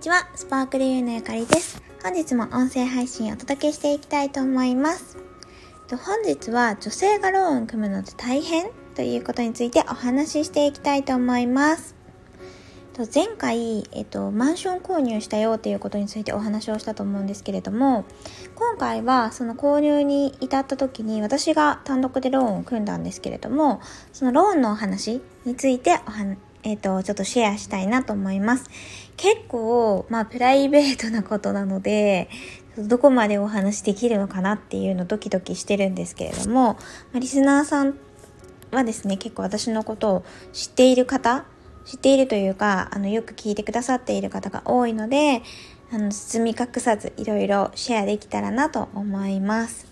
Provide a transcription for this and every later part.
にちは、スパークルユーのゆかりです。本日も音声配信をお届けしていきたいと思います。本日は女性がローン組むのって大変ということについてお話ししていきたいと思います。前回、えっと、マンション購入したよということについてお話をしたと思うんですけれども今回はその購入に至った時に私が単独でローンを組んだんですけれどもそのローンのお話についてお話えっ、ー、と、ちょっとシェアしたいなと思います。結構、まあ、プライベートなことなので、どこまでお話できるのかなっていうのドキドキしてるんですけれども、ま、リスナーさんはですね、結構私のことを知っている方、知っているというか、あの、よく聞いてくださっている方が多いので、あの、包み隠さずいろいろシェアできたらなと思います。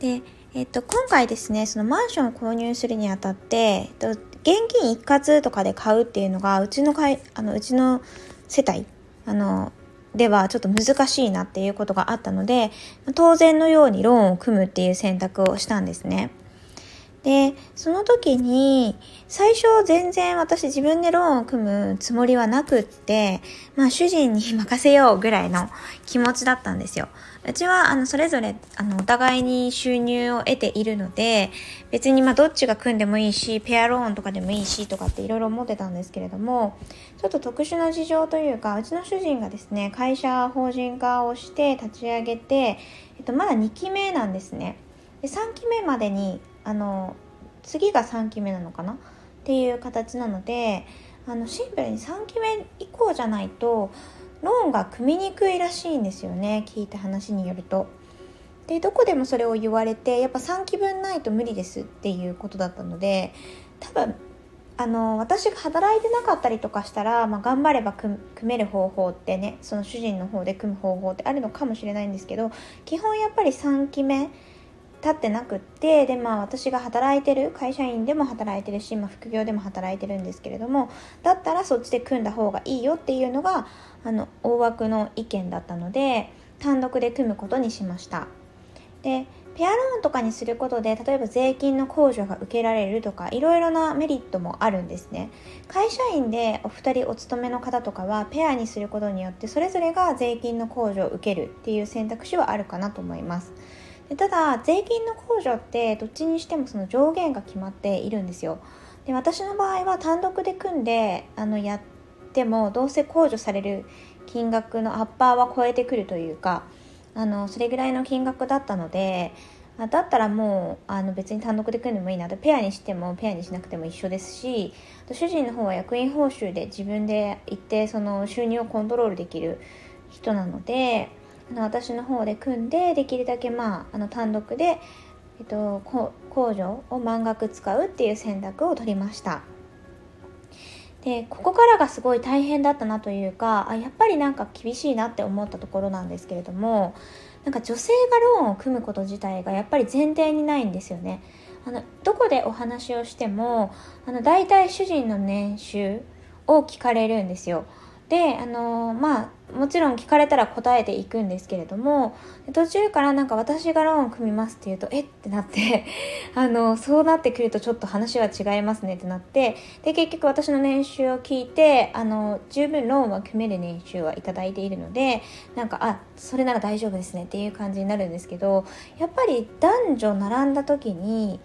で、えっと、今回ですね、そのマンションを購入するにあたって、えっと、現金一括とかで買うっていうのがうちのかいあのうちの世帯あのではちょっと難しいなっていうことがあったので当然のようにローンを組むっていう選択をしたんですね。で、その時に、最初全然私自分でローンを組むつもりはなくって、まあ主人に任せようぐらいの気持ちだったんですよ。うちは、あの、それぞれ、あの、お互いに収入を得ているので、別にまあどっちが組んでもいいし、ペアローンとかでもいいしとかっていろいろ思ってたんですけれども、ちょっと特殊な事情というか、うちの主人がですね、会社法人化をして立ち上げて、えっと、まだ2期目なんですね。で3期目までにあの次が3期目なのかな？っていう形なのであのシンプルに3期目以降じゃないとローンが組みにくいらしいんですよね聞いた話によると。でどこでもそれを言われてやっぱ3期分ないと無理ですっていうことだったので多分あの私が働いてなかったりとかしたら、まあ、頑張れば組める方法ってねその主人の方で組む方法ってあるのかもしれないんですけど基本やっぱり3期目立ってなくってでまあ私が働いてる会社員でも働いてるし、まあ、副業でも働いてるんですけれどもだったらそっちで組んだ方がいいよっていうのがあの大枠の意見だったので単独で組むことにしました。でペアローンとかにすることで例えば税金の控除が受けられるとかいろいろなメリットもあるんですね。会社員でお二人お勤めの方とかはペアにすることによってそれぞれが税金の控除を受けるっていう選択肢はあるかなと思います。でただ税金の控除ってどっちにしてもその上限が決まっているんですよ。で私の場合は単独で組んであのやってもどうせ控除される金額のアッパーは超えてくるというかあのそれぐらいの金額だったのでだったらもうあの別に単独で組んでもいいなと。ペアにしてもペアにしなくても一緒ですし主人の方は役員報酬で自分で一定その収入をコントロールできる人なのであの私の方で組んでできるだけまああの単独で、えっと、控除を満額使うっていう選択を取りました。でここからがすごい大変だったなというかあやっぱりなんか厳しいなって思ったところなんですけれどもなんか女性がローンを組むこと自体がやっぱり前提にないんですよね。あのどこでお話をしてもあの大体主人の年収を聞かれるんですよ。であのまあもちろん聞かれたら答えていくんですけれども途中からなんか私がローン組みますって言うとえっ？てなって あのそうなってくるとちょっと話は違いますねってなってで結局私の年収を聞いてあの十分ローンは組める年収はいただいているのでなんかあそれなら大丈夫ですねっていう感じになるんですけどやっぱり男女並んだ時に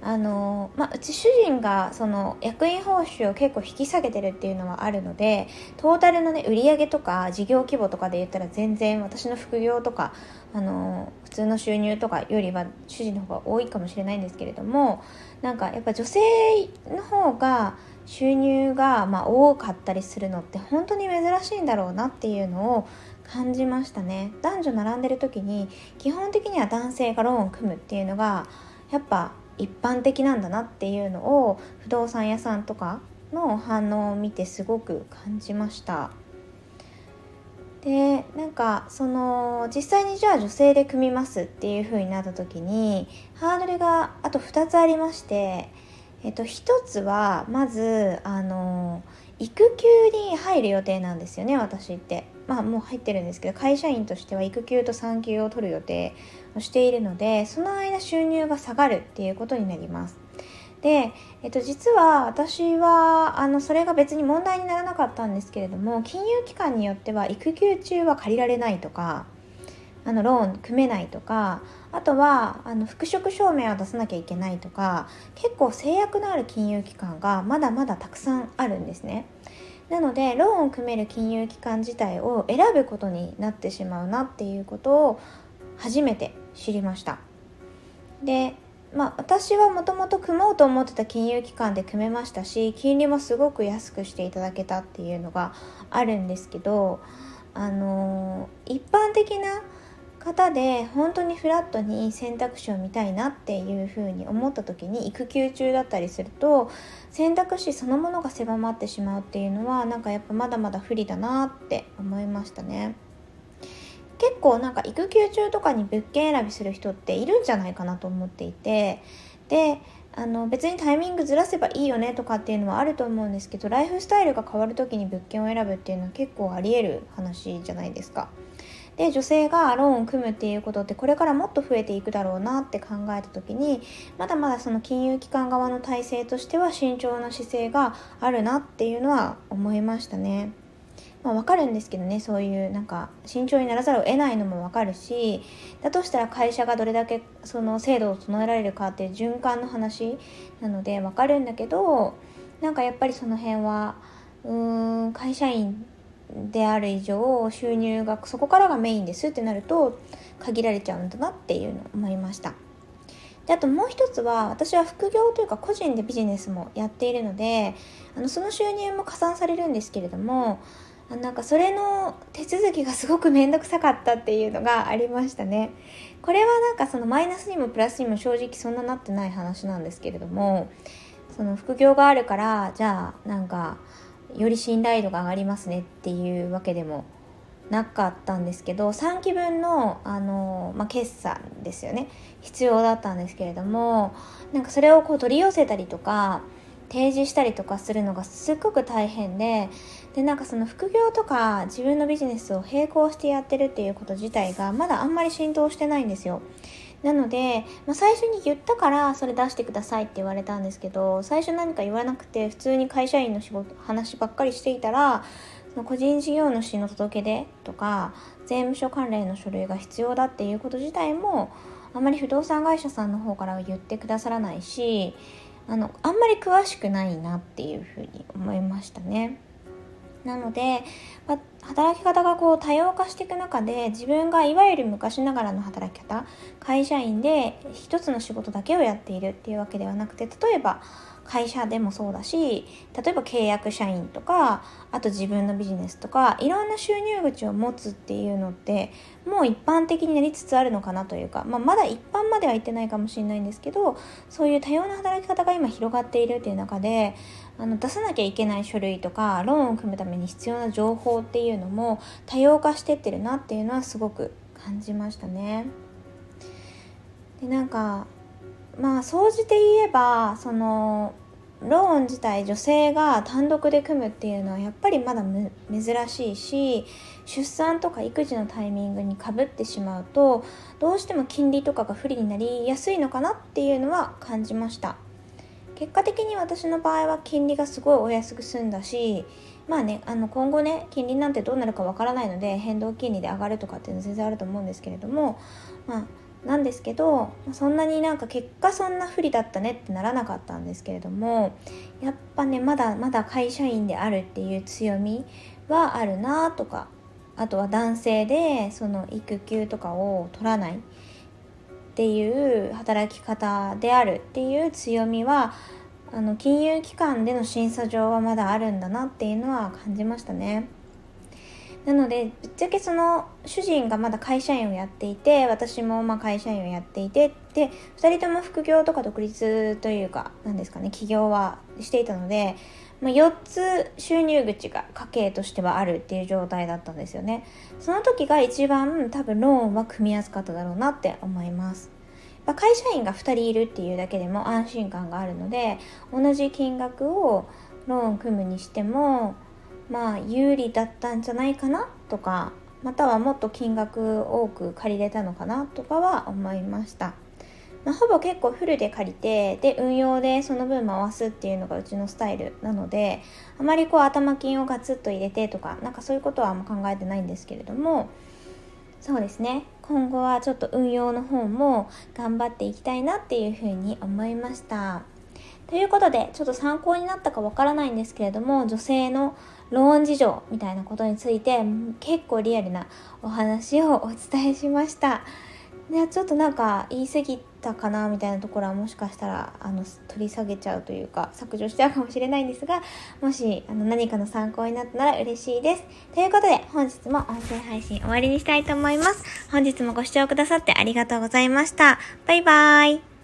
あのまあ、うち主人がその役員報酬を結構引き下げてるっていうのはあるのでトータルの、ね、売上とか事業規模とかで言ったら全然私の副業とかあの普通の収入とかよりは主人の方が多いかもしれないんですけれどもなんかやっぱ女性の方が収入がまあ多かったりするのって本当に珍しいんだろうなっていうのを感じましたね。男女並んでる時に基本的には男性がローンを組むっていうのがやっぱ一般的なんだなっていうのを不動産屋さんとかの反応を見てすごく感じました。でなんかその実際にじゃあ女性で組みますっていう風になった時にハードルがあと2つありまして、えっと、1つはまずあの育休に入る予定なんですよね私って。まあもう入ってるんですけど会社員としては育休と産休を取る予定をしているのでその間収入が下がるっていうことになりますで、えっと、実は私はあのそれが別に問題にならなかったんですけれども金融機関によっては育休中は借りられないとかあのローン組めないとかあとはあの復職証明を出さなきゃいけないとか結構制約のある金融機関がまだまだたくさんあるんですね。なのでローンを組める金融機関自体を選ぶことになってしまうなっていうことを初めて知りました。でまあ、私はもともと組もうと思ってた金融機関で組めましたし金利もすごく安くしていただけたっていうのがあるんですけど、あのー、一般的な方で本当にフラットに選択肢を見たいなっていうふうに思った時に育休中だったりすると選択肢そのものが狭まってしまうっていうのはなんかやっぱまだまだ不利だなって思いましたね。結構なんか育休中とかに物件選びする人っているんじゃないかなと思っていてであの別にタイミングずらせばいいよねとかっていうのはあると思うんですけどライフスタイルが変わる時に物件を選ぶっていうのは結構ありえる話じゃないですか。で女性がローンを組むっていうことってこれからもっと増えていくだろうなって考えた時にまだまだその金融機関側の体制としては慎重な姿勢があるなっていうのは思いましたね。まあ、分かるんですけどねそういうなんか慎重にならざるを得ないのも分かるしだとしたら会社がどれだけその制度を整えられるかっていう循環の話なので分かるんだけどなんかやっぱりその辺はうーん会社員である以上収入がそこからがメインですってなると限られちゃうんだなっていうのを思いました。であともう一つは私は副業というか個人でビジネスもやっているのであのその収入も加算されるんですけれどもなんかそれの手続きがすごく面倒くさかったっていうのがありましたね。これはなんかそのマイナスにもプラスにも正直そんななってない話なんですけれどもその副業があるからじゃあなんかより信頼度が上がりますねっていうわけでもなかったんですけど3期分のあの、まあ、決算ですよね必要だったんですけれどもなんかそれをこう取り寄せたりとか提示したりとかするのがすっごく大変ででなんかその副業とか自分のビジネスを並行してやってるっていうこと自体がまだあんまり浸透してないんですよ。なので、まあ、最初に言ったからそれ出してくださいって言われたんですけど最初何か言わなくて普通に会社員の仕事話ばっかりしていたらその個人事業主の届け出とか税務署関連の書類が必要だっていうこと自体もあんまり不動産会社さんの方からは言ってくださらないしあのあんまり詳しくないなっていうふうに思いましたね。なので、ま働き方がこう多様化していく中で自分がいわゆる昔ながらの働き方会社員で一つの仕事だけをやっているっていうわけではなくて例えば会社でもそうだし例えば契約社員とかあと自分のビジネスとかいろんな収入口を持つっていうのってもう一般的になりつつあるのかなというか、まあ、まだ一般までは言ってないかもしれないんですけどそういう多様な働き方が今広がっているっていう中であの出さなきゃいけない書類とかローンを組むために必要な情報っていうのも多様化してってるなっていうのはすごく感じましたね。でなんかまあ総じて言えばそのローン自体女性が単独で組むっていうのはやっぱりまだ珍しいし出産とか育児のタイミングにかぶってしまうとどうしても金利とかが不利になりやすいのかなっていうのは感じました結果的に私の場合は金利がすごいお安く済んだしまあねあの今後ね金利なんてどうなるかわからないので変動金利で上がるとかっていうの全然あると思うんですけれどもまあなんですけどそんなになんか結果そんな不利だったねってならなかったんですけれどもやっぱねまだまだ会社員であるっていう強みはあるなとかあとは男性でその育休とかを取らない。っていう働き方であるっていう強みはあの金融機関での審査上はまだあるんだなっていうのは感じましたね。なのでぶっちゃけその主人がまだ会社員をやっていて私もま会社員をやっていてで2人とも副業とか独立というか何ですかね起業はしていたので、まあ、4つ収入口が家計としてはあるっていう状態だったんですよね。その時が一番多分ローンは組みやすかっただろうなって思います。会社員が2人いるっていうだけでも安心感があるので同じ金額をローン組むにしてもまあ有利だったんじゃないかなとかまたはもっと金額多く借りれたのかなとかは思いました。まあ、ほぼ結構フルで借りてで運用でその分回すっていうのがうちのスタイルなのであまりこう頭金をガツッと入れてとかなんかそういうことはあんま考えてないんですけれどもそうですね。今後はちょっと運用の方も頑張っていきたいなっていうふうに思いました。ということでちょっと参考になったかわからないんですけれども女性のローン事情みたいなことについて結構リアルなお話をお伝えしました。でちょっとなんか言い過ぎたかなみたいなところはもしかしたらあの取り下げちゃうというか削除しちゃうかもしれないんですがもしあの何かの参考になったなら嬉しいです。ということで本日も音声配信終わりにしたいと思います。本日もご視聴くださってありがとうございました。バイバーイ。